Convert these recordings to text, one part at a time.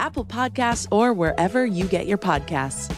Apple Podcasts, or wherever you get your podcasts.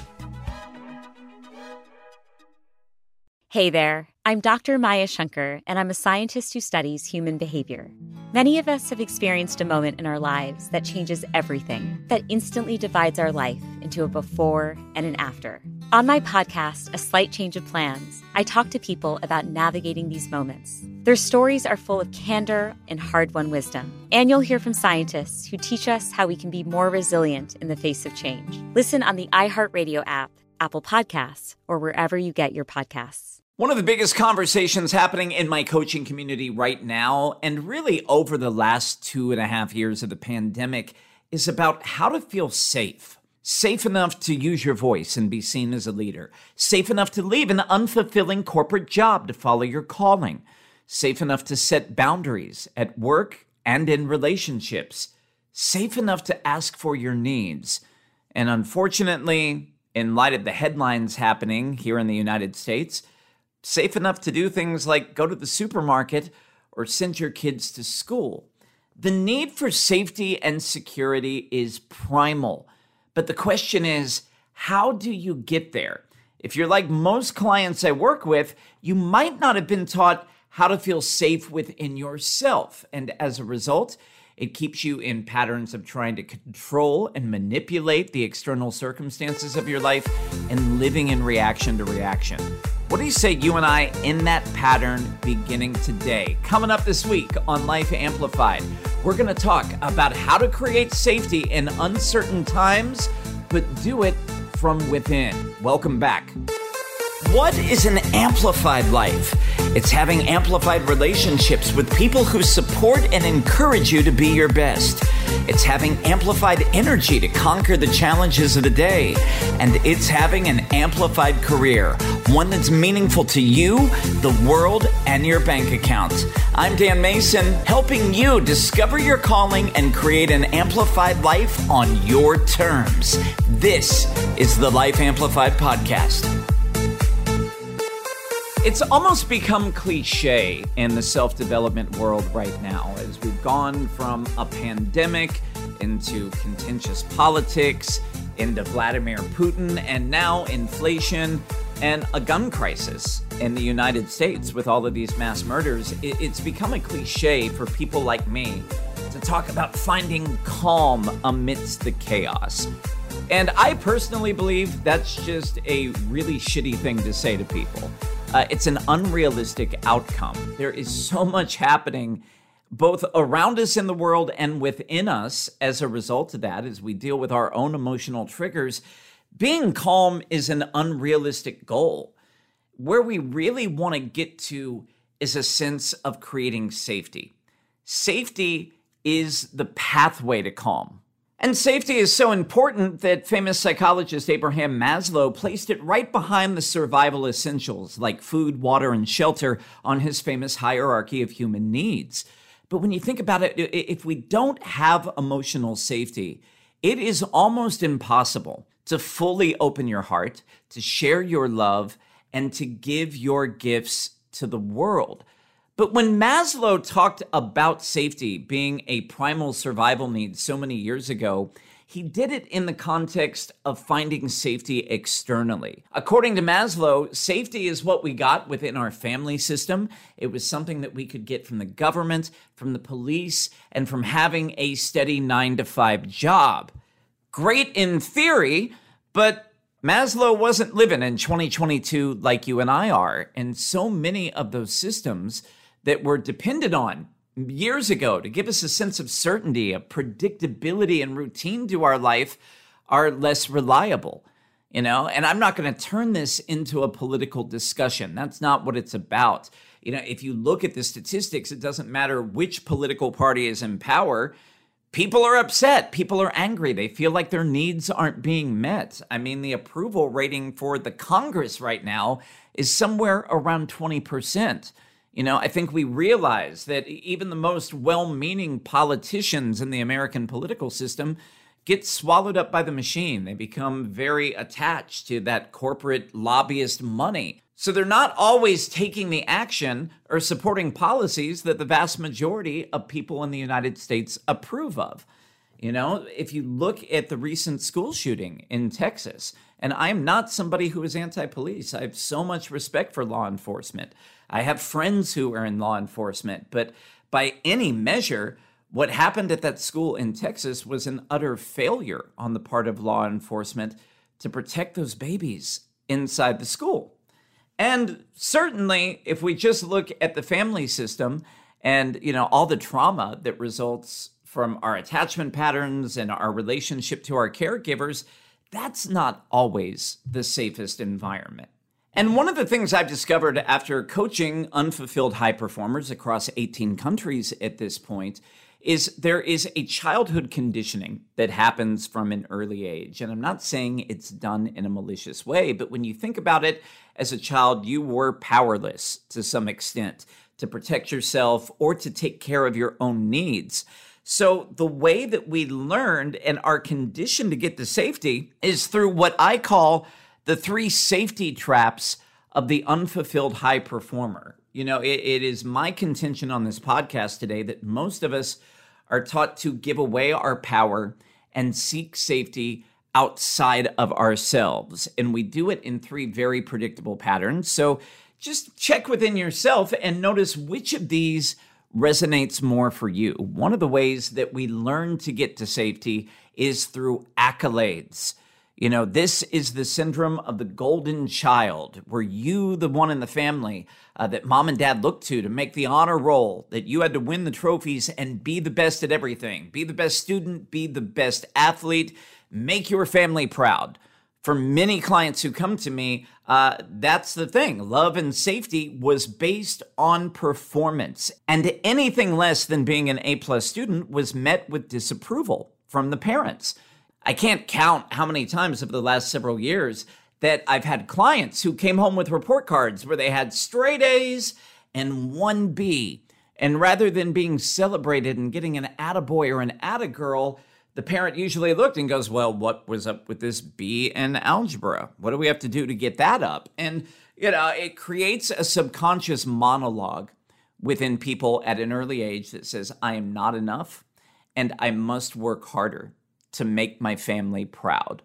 Hey there, I'm Dr. Maya Shankar, and I'm a scientist who studies human behavior. Many of us have experienced a moment in our lives that changes everything, that instantly divides our life into a before and an after. On my podcast, A Slight Change of Plans, I talk to people about navigating these moments. Their stories are full of candor and hard won wisdom. And you'll hear from scientists who teach us how we can be more resilient in the face of change. Listen on the iHeartRadio app, Apple Podcasts, or wherever you get your podcasts. One of the biggest conversations happening in my coaching community right now, and really over the last two and a half years of the pandemic, is about how to feel safe. Safe enough to use your voice and be seen as a leader. Safe enough to leave an unfulfilling corporate job to follow your calling. Safe enough to set boundaries at work and in relationships. Safe enough to ask for your needs. And unfortunately, in light of the headlines happening here in the United States, safe enough to do things like go to the supermarket or send your kids to school. The need for safety and security is primal. But the question is, how do you get there? If you're like most clients I work with, you might not have been taught how to feel safe within yourself. And as a result, it keeps you in patterns of trying to control and manipulate the external circumstances of your life and living in reaction to reaction. What do you say you and I in that pattern beginning today? Coming up this week on Life Amplified, we're going to talk about how to create safety in uncertain times, but do it from within. Welcome back. What is an amplified life? It's having amplified relationships with people who support and encourage you to be your best. It's having amplified energy to conquer the challenges of the day. And it's having an amplified career, one that's meaningful to you, the world, and your bank account. I'm Dan Mason, helping you discover your calling and create an amplified life on your terms. This is the Life Amplified Podcast. It's almost become cliche in the self development world right now as we've gone from a pandemic into contentious politics, into Vladimir Putin, and now inflation and a gun crisis in the United States with all of these mass murders. It's become a cliche for people like me to talk about finding calm amidst the chaos. And I personally believe that's just a really shitty thing to say to people. Uh, it's an unrealistic outcome. There is so much happening both around us in the world and within us as a result of that, as we deal with our own emotional triggers. Being calm is an unrealistic goal. Where we really want to get to is a sense of creating safety. Safety is the pathway to calm. And safety is so important that famous psychologist Abraham Maslow placed it right behind the survival essentials like food, water, and shelter on his famous hierarchy of human needs. But when you think about it, if we don't have emotional safety, it is almost impossible to fully open your heart, to share your love, and to give your gifts to the world. But when Maslow talked about safety being a primal survival need so many years ago, he did it in the context of finding safety externally. According to Maslow, safety is what we got within our family system. It was something that we could get from the government, from the police, and from having a steady nine to five job. Great in theory, but Maslow wasn't living in 2022 like you and I are. And so many of those systems that were depended on years ago to give us a sense of certainty, of predictability and routine to our life are less reliable. You know, and I'm not going to turn this into a political discussion. That's not what it's about. You know, if you look at the statistics, it doesn't matter which political party is in power. People are upset. People are angry. They feel like their needs aren't being met. I mean, the approval rating for the Congress right now is somewhere around 20%. You know, I think we realize that even the most well meaning politicians in the American political system get swallowed up by the machine. They become very attached to that corporate lobbyist money. So they're not always taking the action or supporting policies that the vast majority of people in the United States approve of. You know, if you look at the recent school shooting in Texas, and I'm not somebody who is anti police, I have so much respect for law enforcement. I have friends who are in law enforcement, but by any measure, what happened at that school in Texas was an utter failure on the part of law enforcement to protect those babies inside the school. And certainly, if we just look at the family system and you know all the trauma that results from our attachment patterns and our relationship to our caregivers, that's not always the safest environment. And one of the things I've discovered after coaching unfulfilled high performers across 18 countries at this point is there is a childhood conditioning that happens from an early age. And I'm not saying it's done in a malicious way, but when you think about it, as a child, you were powerless to some extent to protect yourself or to take care of your own needs. So, the way that we learned and are conditioned to get to safety is through what I call the three safety traps of the unfulfilled high performer. You know, it, it is my contention on this podcast today that most of us are taught to give away our power and seek safety outside of ourselves. And we do it in three very predictable patterns. So just check within yourself and notice which of these resonates more for you. One of the ways that we learn to get to safety is through accolades. You know, this is the syndrome of the golden child, where you, the one in the family uh, that mom and dad looked to to make the honor roll, that you had to win the trophies and be the best at everything, be the best student, be the best athlete, make your family proud. For many clients who come to me, uh, that's the thing. Love and safety was based on performance, and anything less than being an A plus student was met with disapproval from the parents. I can't count how many times over the last several years that I've had clients who came home with report cards where they had straight A's and one B. And rather than being celebrated and getting an attaboy or an attagirl, the parent usually looked and goes, Well, what was up with this B in algebra? What do we have to do to get that up? And, you know, it creates a subconscious monologue within people at an early age that says, I am not enough and I must work harder to make my family proud.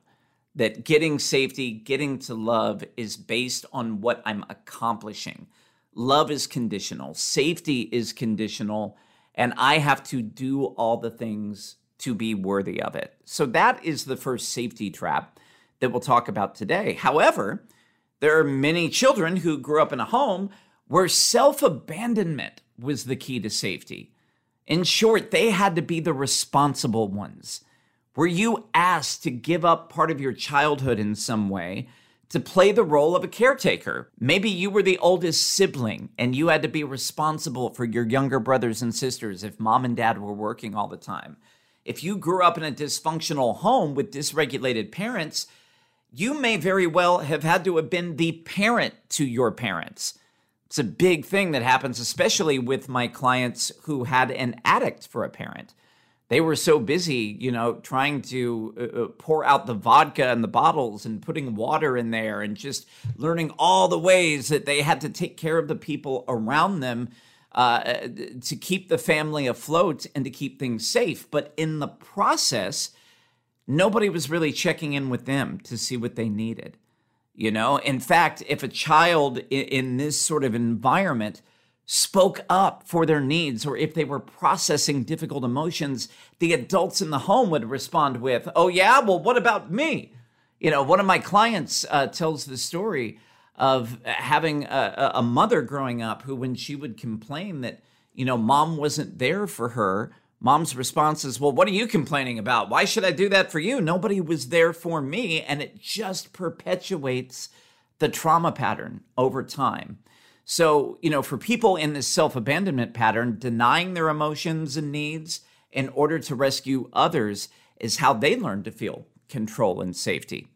That getting safety, getting to love is based on what I'm accomplishing. Love is conditional, safety is conditional, and I have to do all the things to be worthy of it. So that is the first safety trap that we'll talk about today. However, there are many children who grew up in a home where self abandonment was the key to safety. In short, they had to be the responsible ones. Were you asked to give up part of your childhood in some way to play the role of a caretaker? Maybe you were the oldest sibling and you had to be responsible for your younger brothers and sisters if mom and dad were working all the time. If you grew up in a dysfunctional home with dysregulated parents, you may very well have had to have been the parent to your parents. It's a big thing that happens, especially with my clients who had an addict for a parent they were so busy, you know, trying to uh, uh, pour out the vodka and the bottles and putting water in there and just learning all the ways that they had to take care of the people around them uh, to keep the family afloat and to keep things safe. But in the process, nobody was really checking in with them to see what they needed. You know, in fact, if a child in this sort of environment spoke up for their needs or if they were processing difficult emotions, the adults in the home would respond with, Oh, yeah, well, what about me? You know, one of my clients uh, tells the story of having a, a mother growing up who, when she would complain that, you know, mom wasn't there for her, Mom's response is, Well, what are you complaining about? Why should I do that for you? Nobody was there for me. And it just perpetuates the trauma pattern over time. So, you know, for people in this self abandonment pattern, denying their emotions and needs in order to rescue others is how they learn to feel control and safety.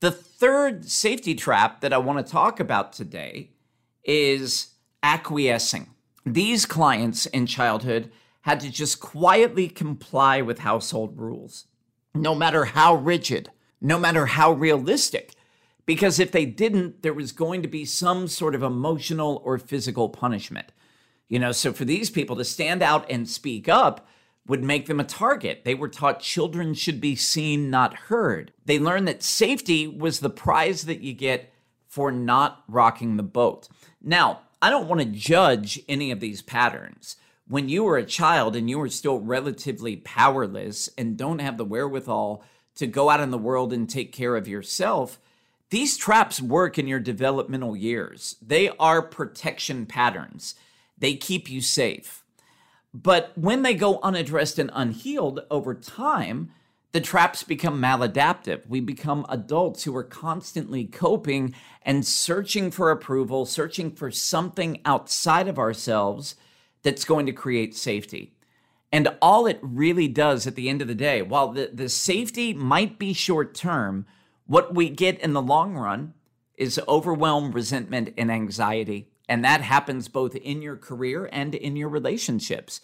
The third safety trap that I want to talk about today is acquiescing. These clients in childhood had to just quietly comply with household rules, no matter how rigid, no matter how realistic. Because if they didn't, there was going to be some sort of emotional or physical punishment. You know, so for these people to stand out and speak up would make them a target. They were taught children should be seen, not heard. They learned that safety was the prize that you get for not rocking the boat. Now, I don't want to judge any of these patterns when you were a child and you were still relatively powerless and don't have the wherewithal to go out in the world and take care of yourself, these traps work in your developmental years. They are protection patterns, they keep you safe. But when they go unaddressed and unhealed over time, the traps become maladaptive. We become adults who are constantly coping and searching for approval, searching for something outside of ourselves that's going to create safety. And all it really does at the end of the day, while the, the safety might be short term, what we get in the long run is overwhelm, resentment, and anxiety. And that happens both in your career and in your relationships.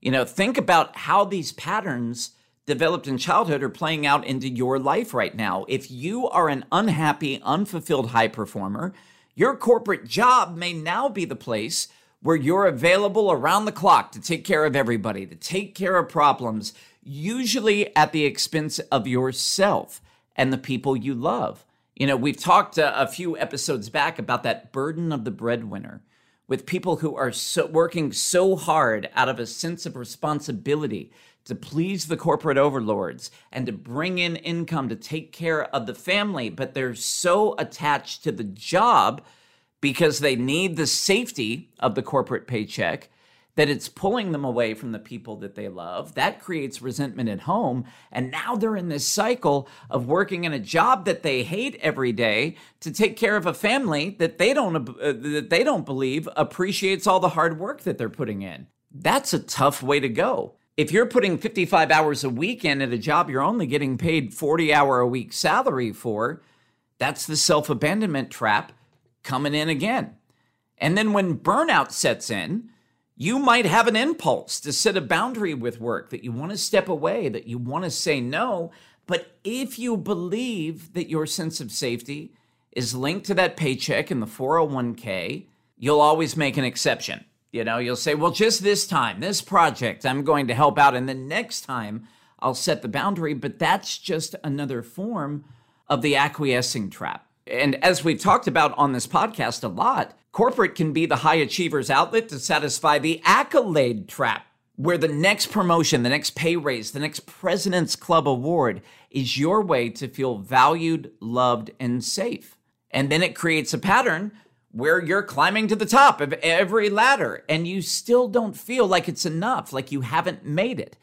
You know, think about how these patterns developed in childhood are playing out into your life right now. If you are an unhappy, unfulfilled high performer, your corporate job may now be the place where you're available around the clock to take care of everybody, to take care of problems, usually at the expense of yourself and the people you love. You know, we've talked a, uh, a few episodes back about that burden of the breadwinner with people who are so, working so hard out of a sense of responsibility to please the corporate overlords and to bring in income to take care of the family, but they're so attached to the job because they need the safety of the corporate paycheck that it's pulling them away from the people that they love. That creates resentment at home. And now they're in this cycle of working in a job that they hate every day to take care of a family that they don't uh, that they don't believe appreciates all the hard work that they're putting in. That's a tough way to go. If you're putting 55 hours a week in at a job you're only getting paid 40 hour a week salary for, that's the self-abandonment trap coming in again. And then when burnout sets in, you might have an impulse to set a boundary with work that you want to step away, that you want to say no. But if you believe that your sense of safety is linked to that paycheck in the 401k, you'll always make an exception. You know, you'll say, well, just this time, this project, I'm going to help out. And the next time, I'll set the boundary. But that's just another form of the acquiescing trap. And as we've talked about on this podcast a lot, corporate can be the high achievers outlet to satisfy the accolade trap, where the next promotion, the next pay raise, the next President's Club award is your way to feel valued, loved, and safe. And then it creates a pattern where you're climbing to the top of every ladder and you still don't feel like it's enough, like you haven't made it,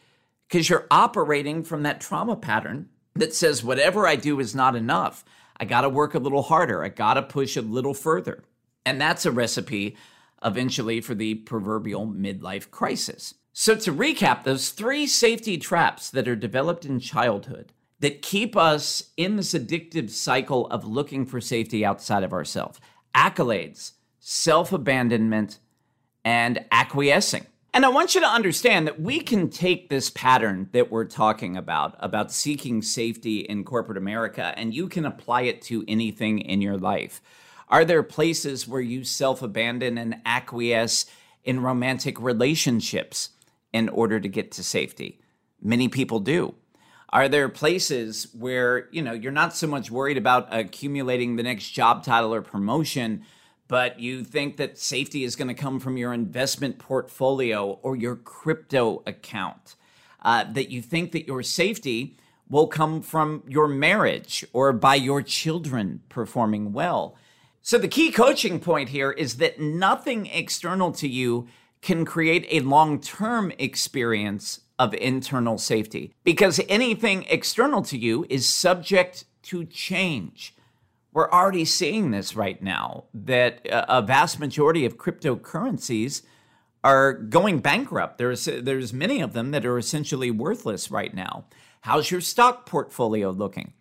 because you're operating from that trauma pattern that says whatever I do is not enough. I got to work a little harder. I got to push a little further. And that's a recipe eventually for the proverbial midlife crisis. So, to recap, those three safety traps that are developed in childhood that keep us in this addictive cycle of looking for safety outside of ourselves accolades, self abandonment, and acquiescing. And I want you to understand that we can take this pattern that we're talking about, about seeking safety in corporate America, and you can apply it to anything in your life. Are there places where you self abandon and acquiesce in romantic relationships in order to get to safety? Many people do. Are there places where, you know, you're not so much worried about accumulating the next job title or promotion, but you think that safety is going to come from your investment portfolio or your crypto account? Uh, that you think that your safety will come from your marriage or by your children performing well. So, the key coaching point here is that nothing external to you can create a long term experience of internal safety because anything external to you is subject to change. We're already seeing this right now that a vast majority of cryptocurrencies are going bankrupt. There's there's many of them that are essentially worthless right now. How's your stock portfolio looking?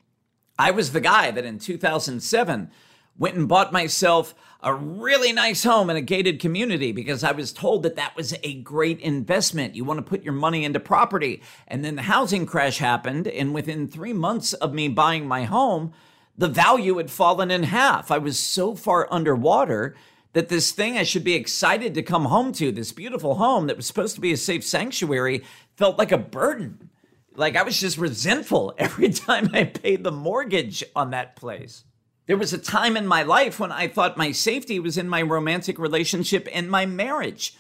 I was the guy that in 2007 went and bought myself a really nice home in a gated community because I was told that that was a great investment. You want to put your money into property. And then the housing crash happened. And within three months of me buying my home, the value had fallen in half. I was so far underwater that this thing I should be excited to come home to, this beautiful home that was supposed to be a safe sanctuary, felt like a burden. Like I was just resentful every time I paid the mortgage on that place. There was a time in my life when I thought my safety was in my romantic relationship and my marriage.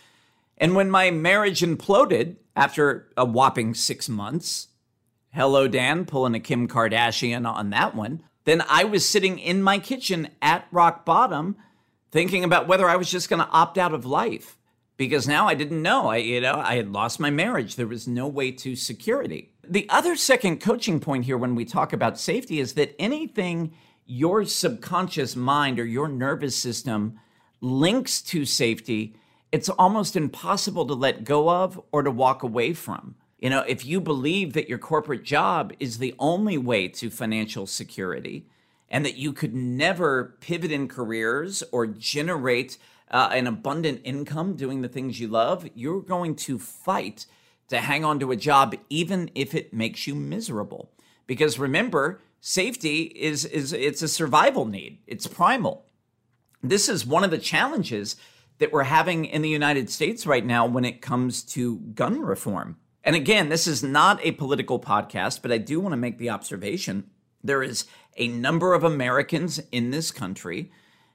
And when my marriage imploded after a whopping six months, hello, Dan, pulling a Kim Kardashian on that one, then I was sitting in my kitchen at rock bottom thinking about whether I was just going to opt out of life because now I didn't know. I, you know, I had lost my marriage. There was no way to security. The other second coaching point here when we talk about safety is that anything your subconscious mind or your nervous system links to safety, it's almost impossible to let go of or to walk away from. You know, if you believe that your corporate job is the only way to financial security and that you could never pivot in careers or generate uh, an abundant income doing the things you love, you're going to fight to hang on to a job even if it makes you miserable. Because remember, safety is is it's a survival need. It's primal. This is one of the challenges that we're having in the United States right now when it comes to gun reform. And again, this is not a political podcast, but I do want to make the observation there is a number of Americans in this country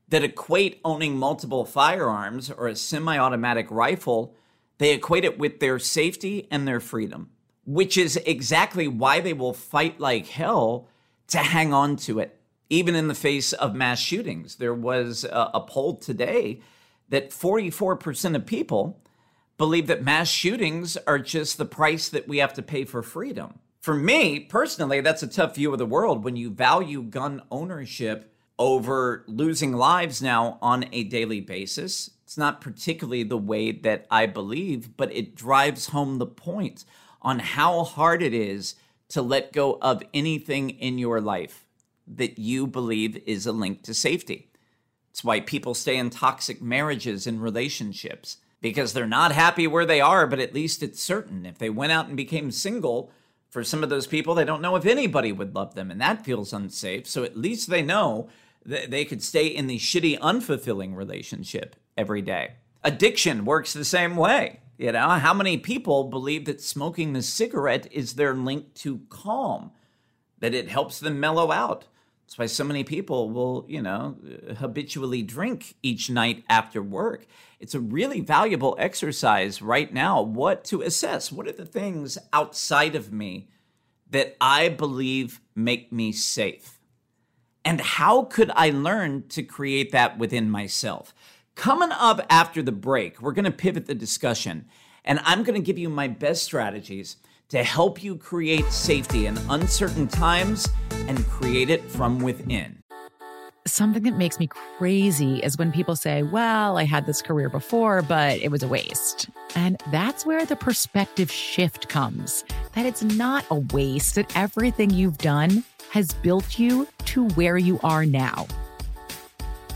that equate owning multiple firearms or a semi automatic rifle, they equate it with their safety and their freedom, which is exactly why they will fight like hell to hang on to it, even in the face of mass shootings. There was a, a poll today that 44% of people believe that mass shootings are just the price that we have to pay for freedom. For me personally, that's a tough view of the world when you value gun ownership over losing lives now on a daily basis. It's not particularly the way that I believe, but it drives home the point on how hard it is to let go of anything in your life that you believe is a link to safety. It's why people stay in toxic marriages and relationships because they're not happy where they are, but at least it's certain. If they went out and became single, for some of those people, they don't know if anybody would love them, and that feels unsafe. So at least they know that they could stay in the shitty, unfulfilling relationship every day. Addiction works the same way. You know, how many people believe that smoking the cigarette is their link to calm, that it helps them mellow out? That's why so many people will, you know, uh, habitually drink each night after work. It's a really valuable exercise right now. What to assess? What are the things outside of me that I believe make me safe? And how could I learn to create that within myself? Coming up after the break, we're going to pivot the discussion, and I'm going to give you my best strategies to help you create safety in uncertain times and create it from within. Something that makes me crazy is when people say, Well, I had this career before, but it was a waste. And that's where the perspective shift comes that it's not a waste, that everything you've done has built you to where you are now.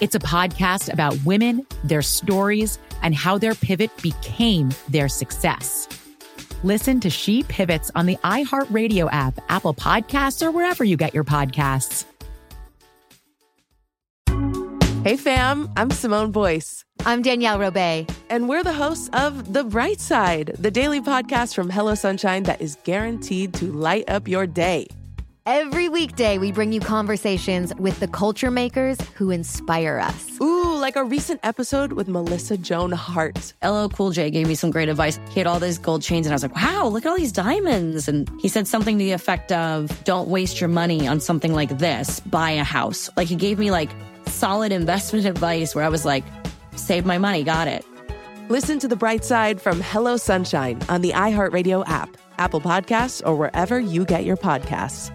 It's a podcast about women, their stories, and how their pivot became their success. Listen to She Pivots on the iHeartRadio app, Apple Podcasts, or wherever you get your podcasts. Hey, fam, I'm Simone Boyce. I'm Danielle Robay. And we're the hosts of The Bright Side, the daily podcast from Hello Sunshine that is guaranteed to light up your day. Every weekday, we bring you conversations with the culture makers who inspire us. Ooh, like a recent episode with Melissa Joan Hart. LL Cool J gave me some great advice. He had all these gold chains, and I was like, wow, look at all these diamonds. And he said something to the effect of, don't waste your money on something like this, buy a house. Like, he gave me like solid investment advice where I was like, save my money, got it. Listen to The Bright Side from Hello Sunshine on the iHeartRadio app, Apple Podcasts, or wherever you get your podcasts.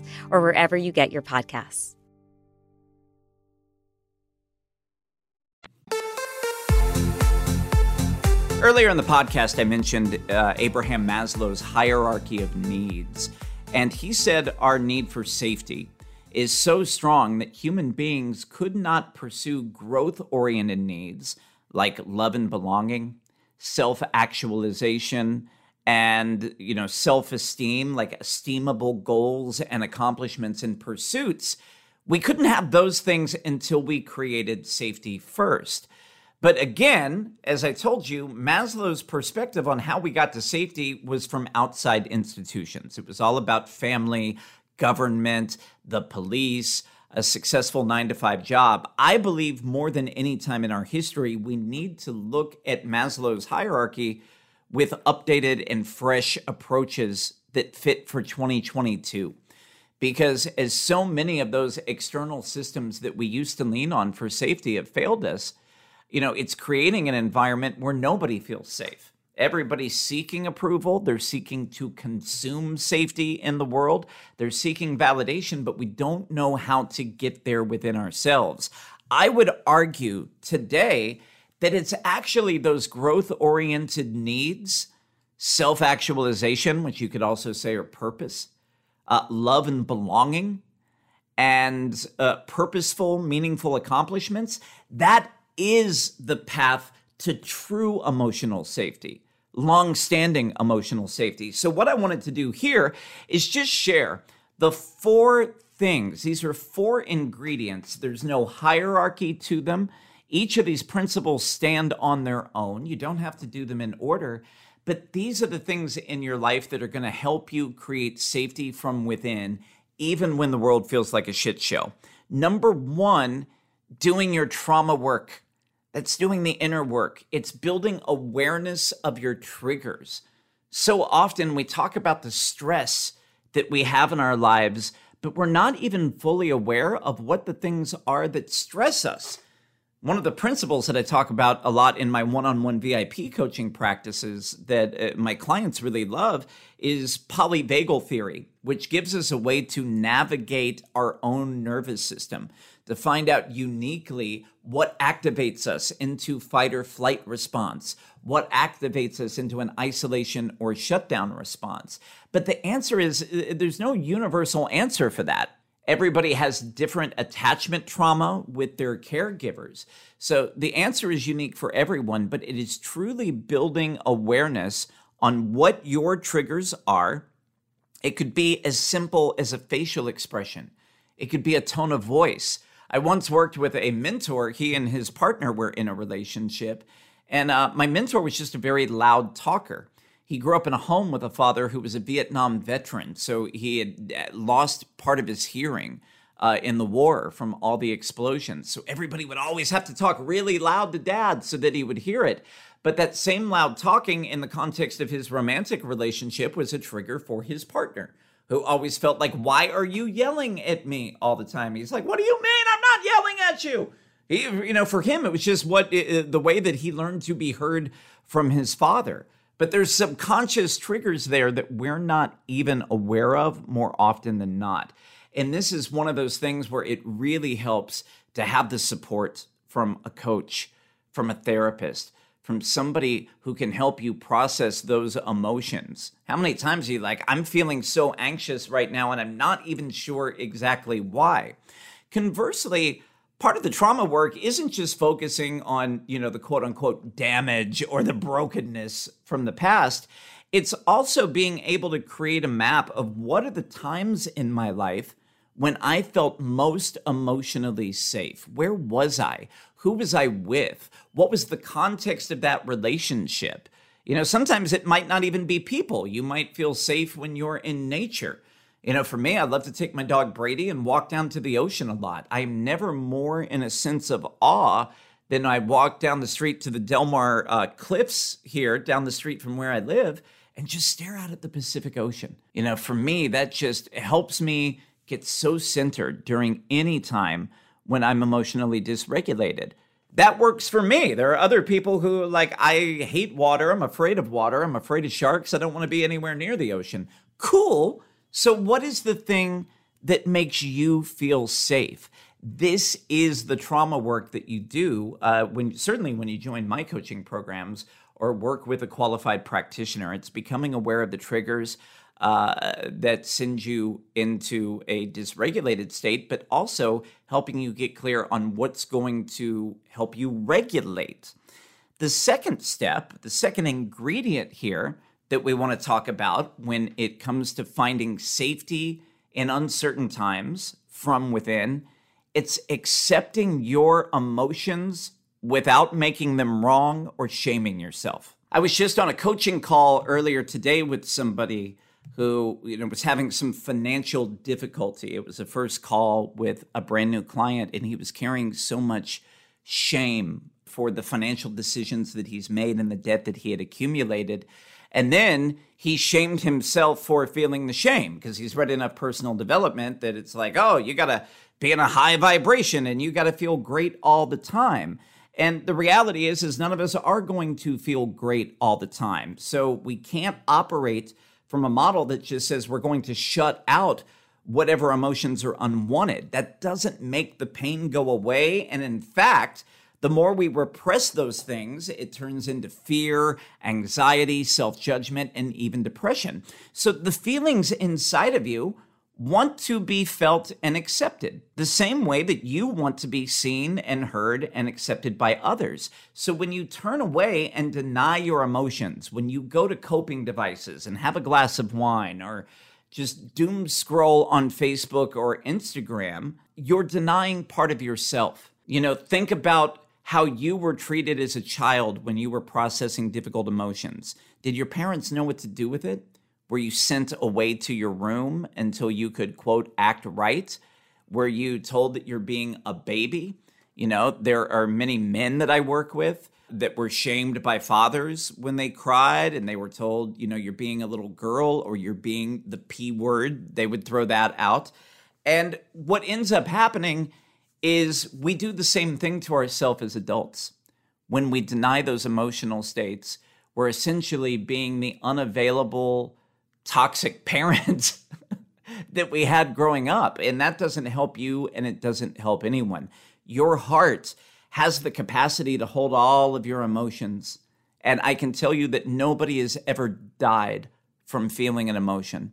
or wherever you get your podcasts. Earlier in the podcast, I mentioned uh, Abraham Maslow's hierarchy of needs. And he said our need for safety is so strong that human beings could not pursue growth oriented needs like love and belonging, self actualization, and you know self-esteem like esteemable goals and accomplishments and pursuits we couldn't have those things until we created safety first but again as i told you maslow's perspective on how we got to safety was from outside institutions it was all about family government, the police, a successful nine to five job. I believe more than any time in our history, we need to look at Maslow's hierarchy with updated and fresh approaches that fit for 2022. Because as so many of those external systems that we used to lean on for safety have failed us, you know, it's creating an environment where nobody feels safe. Everybody's seeking approval. They're seeking to consume safety in the world. They're seeking validation, but we don't know how to get there within ourselves. I would argue today that it's actually those growth oriented needs, self actualization, which you could also say are purpose, uh, love and belonging, and uh, purposeful, meaningful accomplishments. That is the path to true emotional safety long-standing emotional safety. So what I wanted to do here is just share the four things. These are four ingredients. There's no hierarchy to them. Each of these principles stand on their own. You don't have to do them in order, but these are the things in your life that are going to help you create safety from within even when the world feels like a shit show. Number 1, doing your trauma work that's doing the inner work. It's building awareness of your triggers. So often we talk about the stress that we have in our lives, but we're not even fully aware of what the things are that stress us. One of the principles that I talk about a lot in my one on one VIP coaching practices that uh, my clients really love is polyvagal theory, which gives us a way to navigate our own nervous system to find out uniquely what activates us into fight or flight response, what activates us into an isolation or shutdown response. But the answer is uh, there's no universal answer for that. Everybody has different attachment trauma with their caregivers. So the answer is unique for everyone, but it is truly building awareness on what your triggers are. It could be as simple as a facial expression, it could be a tone of voice I once worked with a mentor. He and his partner were in a relationship, and uh, my mentor was just a very loud talker. He grew up in a home with a father who was a Vietnam veteran, so he had uh, lost part of his hearing. Uh, in the war from all the explosions. So everybody would always have to talk really loud to dad so that he would hear it. But that same loud talking in the context of his romantic relationship was a trigger for his partner, who always felt like, Why are you yelling at me all the time? He's like, What do you mean? I'm not yelling at you. He, you know, for him, it was just what the way that he learned to be heard from his father. But there's subconscious triggers there that we're not even aware of more often than not. And this is one of those things where it really helps to have the support from a coach, from a therapist, from somebody who can help you process those emotions. How many times are you like, I'm feeling so anxious right now and I'm not even sure exactly why? Conversely, part of the trauma work isn't just focusing on, you know, the quote unquote damage or the brokenness from the past. It's also being able to create a map of what are the times in my life when I felt most emotionally safe? Where was I? Who was I with? What was the context of that relationship? You know, sometimes it might not even be people. You might feel safe when you're in nature. You know, for me, I love to take my dog Brady and walk down to the ocean a lot. I'm never more in a sense of awe than I walk down the street to the Del Mar uh, Cliffs here, down the street from where I live, and just stare out at the Pacific Ocean. You know, for me, that just helps me get so centered during any time when I'm emotionally dysregulated. That works for me. There are other people who, like, I hate water. I'm afraid of water. I'm afraid of sharks. I don't want to be anywhere near the ocean. Cool. So, what is the thing that makes you feel safe? This is the trauma work that you do uh, when certainly when you join my coaching programs or work with a qualified practitioner. It's becoming aware of the triggers uh, that send you into a dysregulated state, but also helping you get clear on what's going to help you regulate. The second step, the second ingredient here that we want to talk about when it comes to finding safety in uncertain times from within, it's accepting your emotions without making them wrong or shaming yourself. I was just on a coaching call earlier today with somebody who you know was having some financial difficulty. It was a first call with a brand new client, and he was carrying so much shame for the financial decisions that he's made and the debt that he had accumulated. And then he shamed himself for feeling the shame because he's read enough personal development that it's like, oh, you got to be in a high vibration and you got to feel great all the time. And the reality is is none of us are going to feel great all the time. So we can't operate from a model that just says we're going to shut out whatever emotions are unwanted. That doesn't make the pain go away. And in fact, the more we repress those things, it turns into fear, anxiety, self judgment, and even depression. So the feelings inside of you want to be felt and accepted the same way that you want to be seen and heard and accepted by others. So when you turn away and deny your emotions, when you go to coping devices and have a glass of wine or just doom scroll on Facebook or Instagram, you're denying part of yourself. You know, think about how you were treated as a child when you were processing difficult emotions. Did your parents know what to do with it? Were you sent away to your room until you could, quote, act right? Were you told that you're being a baby? You know, there are many men that I work with that were shamed by fathers when they cried and they were told, you know, you're being a little girl or you're being the P word. They would throw that out. And what ends up happening is we do the same thing to ourselves as adults. When we deny those emotional states, we're essentially being the unavailable, toxic parent that we had growing up. And that doesn't help you and it doesn't help anyone. Your heart has the capacity to hold all of your emotions. And I can tell you that nobody has ever died from feeling an emotion.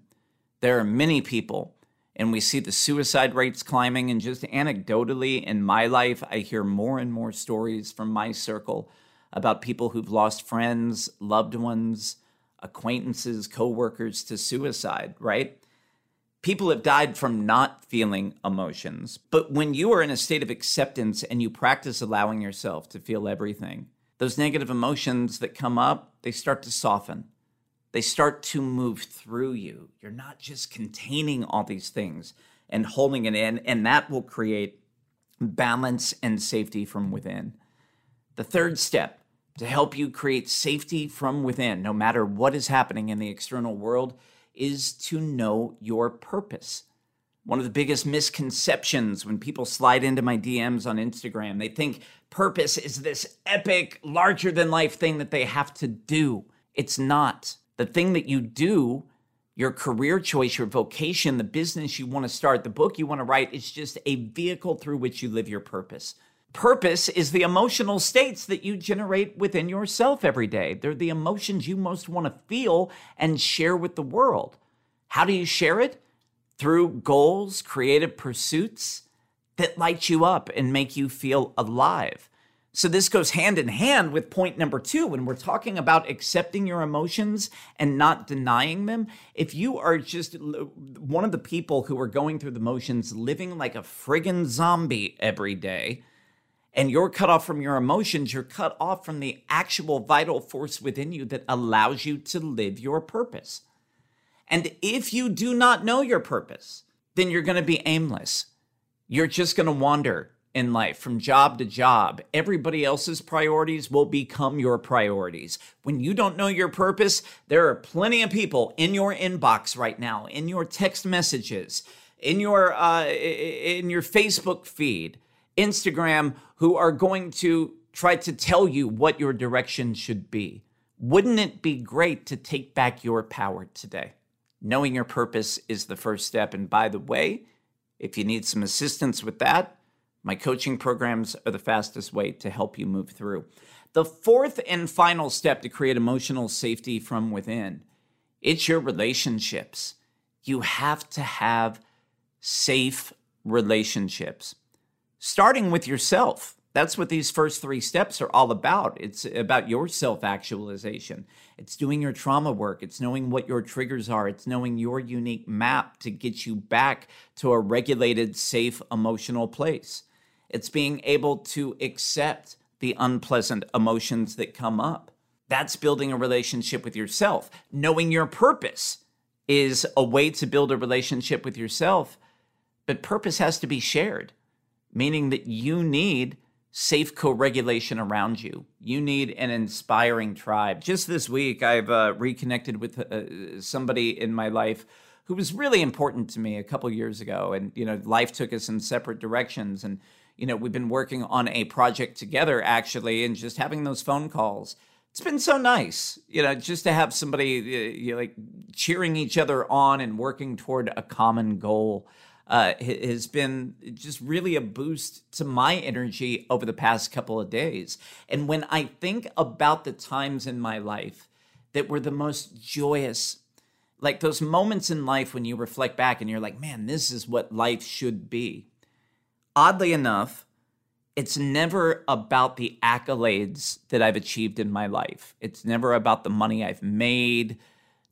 There are many people, and we see the suicide rates climbing. And just anecdotally in my life, I hear more and more stories from my circle about people who've lost friends, loved ones, acquaintances, coworkers to suicide, right? People have died from not feeling emotions. But when you are in a state of acceptance and you practice allowing yourself to feel everything, those negative emotions that come up, they start to soften. They start to move through you. You're not just containing all these things and holding it in, and that will create balance and safety from within. The third step to help you create safety from within, no matter what is happening in the external world, is to know your purpose. One of the biggest misconceptions when people slide into my DMs on Instagram, they think purpose is this epic, larger than life thing that they have to do. It's not. The thing that you do, your career choice, your vocation, the business you want to start, the book you want to write, it's just a vehicle through which you live your purpose. Purpose is the emotional states that you generate within yourself every day. They're the emotions you most want to feel and share with the world. How do you share it? Through goals, creative pursuits that light you up and make you feel alive. So, this goes hand in hand with point number two when we're talking about accepting your emotions and not denying them. If you are just one of the people who are going through the motions, living like a friggin' zombie every day, and you're cut off from your emotions, you're cut off from the actual vital force within you that allows you to live your purpose. And if you do not know your purpose, then you're going to be aimless. You're just going to wander in life from job to job. Everybody else's priorities will become your priorities. When you don't know your purpose, there are plenty of people in your inbox right now, in your text messages, in your uh, in your Facebook feed Instagram who are going to try to tell you what your direction should be. Wouldn't it be great to take back your power today? Knowing your purpose is the first step. And by the way, if you need some assistance with that, my coaching programs are the fastest way to help you move through. The fourth and final step to create emotional safety from within, it's your relationships. You have to have safe relationships starting with yourself. That's what these first three steps are all about. It's about your self actualization. It's doing your trauma work. It's knowing what your triggers are. It's knowing your unique map to get you back to a regulated, safe, emotional place. It's being able to accept the unpleasant emotions that come up. That's building a relationship with yourself. Knowing your purpose is a way to build a relationship with yourself, but purpose has to be shared meaning that you need safe co-regulation around you. You need an inspiring tribe. Just this week, I've uh, reconnected with uh, somebody in my life who was really important to me a couple years ago, and you know, life took us in separate directions, and you know, we've been working on a project together actually, and just having those phone calls. It's been so nice, you know, just to have somebody uh, you know, like cheering each other on and working toward a common goal uh, has been just really a boost to my energy over the past couple of days. And when I think about the times in my life that were the most joyous, like those moments in life when you reflect back and you're like, man, this is what life should be. Oddly enough, it's never about the accolades that I've achieved in my life. It's never about the money I've made,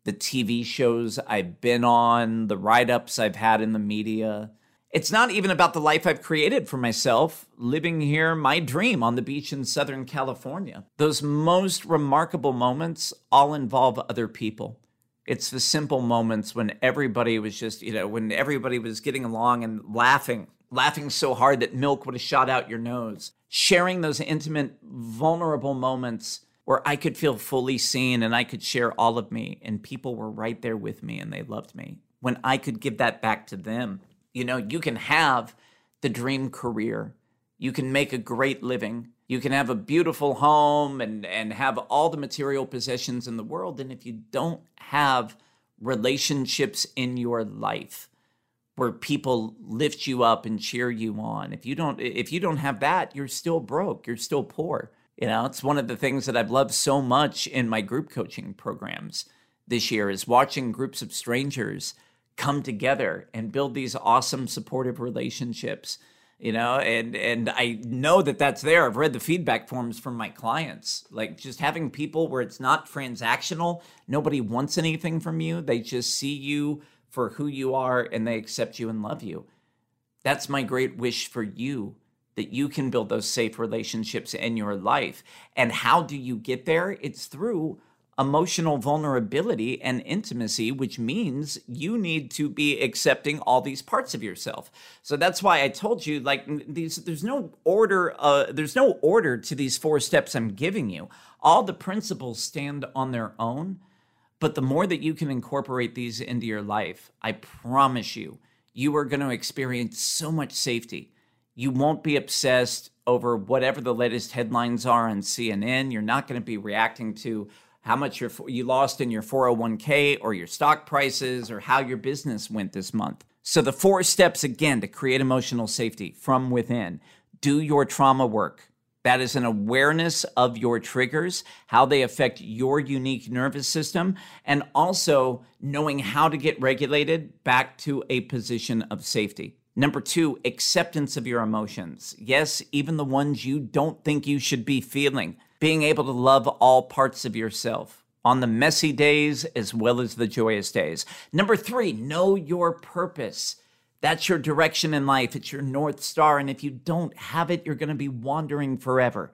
the TV shows I've been on, the write ups I've had in the media. It's not even about the life I've created for myself, living here my dream on the beach in Southern California. Those most remarkable moments all involve other people. It's the simple moments when everybody was just, you know, when everybody was getting along and laughing, laughing so hard that milk would have shot out your nose. Sharing those intimate, vulnerable moments where I could feel fully seen and I could share all of me, and people were right there with me and they loved me. When I could give that back to them, you know, you can have the dream career, you can make a great living, you can have a beautiful home and, and have all the material possessions in the world. And if you don't have relationships in your life, where people lift you up and cheer you on. If you don't if you don't have that, you're still broke, you're still poor. You know, it's one of the things that I've loved so much in my group coaching programs this year is watching groups of strangers come together and build these awesome supportive relationships you know and and i know that that's there i've read the feedback forms from my clients like just having people where it's not transactional nobody wants anything from you they just see you for who you are and they accept you and love you. That's my great wish for you that you can build those safe relationships in your life. And how do you get there? It's through emotional vulnerability and intimacy, which means you need to be accepting all these parts of yourself. So that's why I told you, like, these, there's no order, uh, there's no order to these four steps I'm giving you. All the principles stand on their own, but the more that you can incorporate these into your life, I promise you, you are going to experience so much safety. You won't be obsessed over whatever the latest headlines are on CNN. You're not going to be reacting to how much you lost in your 401k or your stock prices or how your business went this month. So, the four steps again to create emotional safety from within do your trauma work. That is an awareness of your triggers, how they affect your unique nervous system, and also knowing how to get regulated back to a position of safety. Number two, acceptance of your emotions. Yes, even the ones you don't think you should be feeling being able to love all parts of yourself on the messy days as well as the joyous days. Number three, know your purpose. That's your direction in life. It's your North Star. And if you don't have it, you're going to be wandering forever.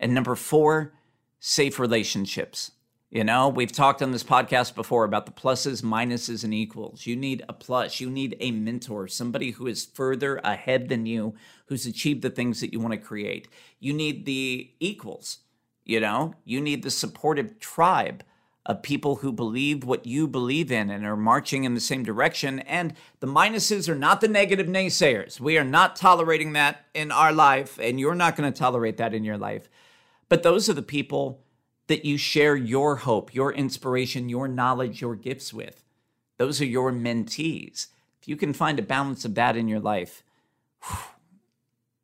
And number four, safe relationships. You know, we've talked on this podcast before about the pluses, minuses, and equals. You need a plus. You need a mentor, somebody who is further ahead than you, who's achieved the things that you want to create. You need the equals. You know, you need the supportive tribe of people who believe what you believe in and are marching in the same direction. And the minuses are not the negative naysayers. We are not tolerating that in our life, and you're not going to tolerate that in your life. But those are the people that you share your hope, your inspiration, your knowledge, your gifts with. Those are your mentees. If you can find a balance of that in your life,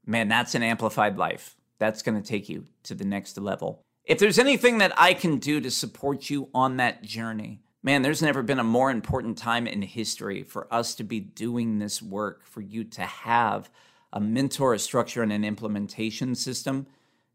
man, that's an amplified life. That's going to take you to the next level. If there's anything that I can do to support you on that journey, man, there's never been a more important time in history for us to be doing this work, for you to have a mentor, a structure, and an implementation system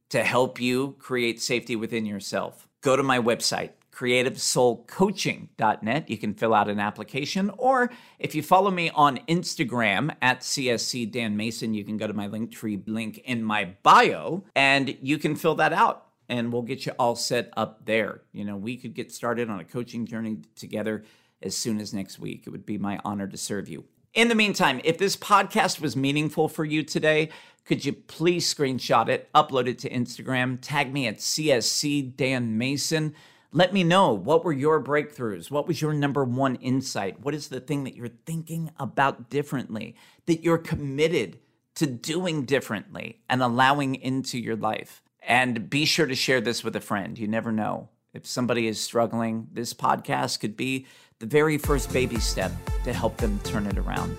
to help you create safety within yourself. Go to my website, creativesoulcoaching.net. You can fill out an application, or if you follow me on Instagram at CSC Dan Mason, you can go to my Linktree link in my bio and you can fill that out and we'll get you all set up there. You know, we could get started on a coaching journey together as soon as next week. It would be my honor to serve you. In the meantime, if this podcast was meaningful for you today, could you please screenshot it, upload it to Instagram, tag me at CSC Dan Mason? Let me know what were your breakthroughs? What was your number one insight? What is the thing that you're thinking about differently, that you're committed to doing differently and allowing into your life? And be sure to share this with a friend. You never know. If somebody is struggling, this podcast could be the very first baby step to help them turn it around.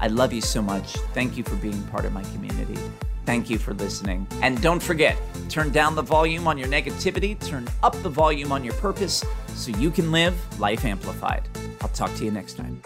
I love you so much. Thank you for being part of my community. Thank you for listening. And don't forget, turn down the volume on your negativity, turn up the volume on your purpose so you can live life amplified. I'll talk to you next time.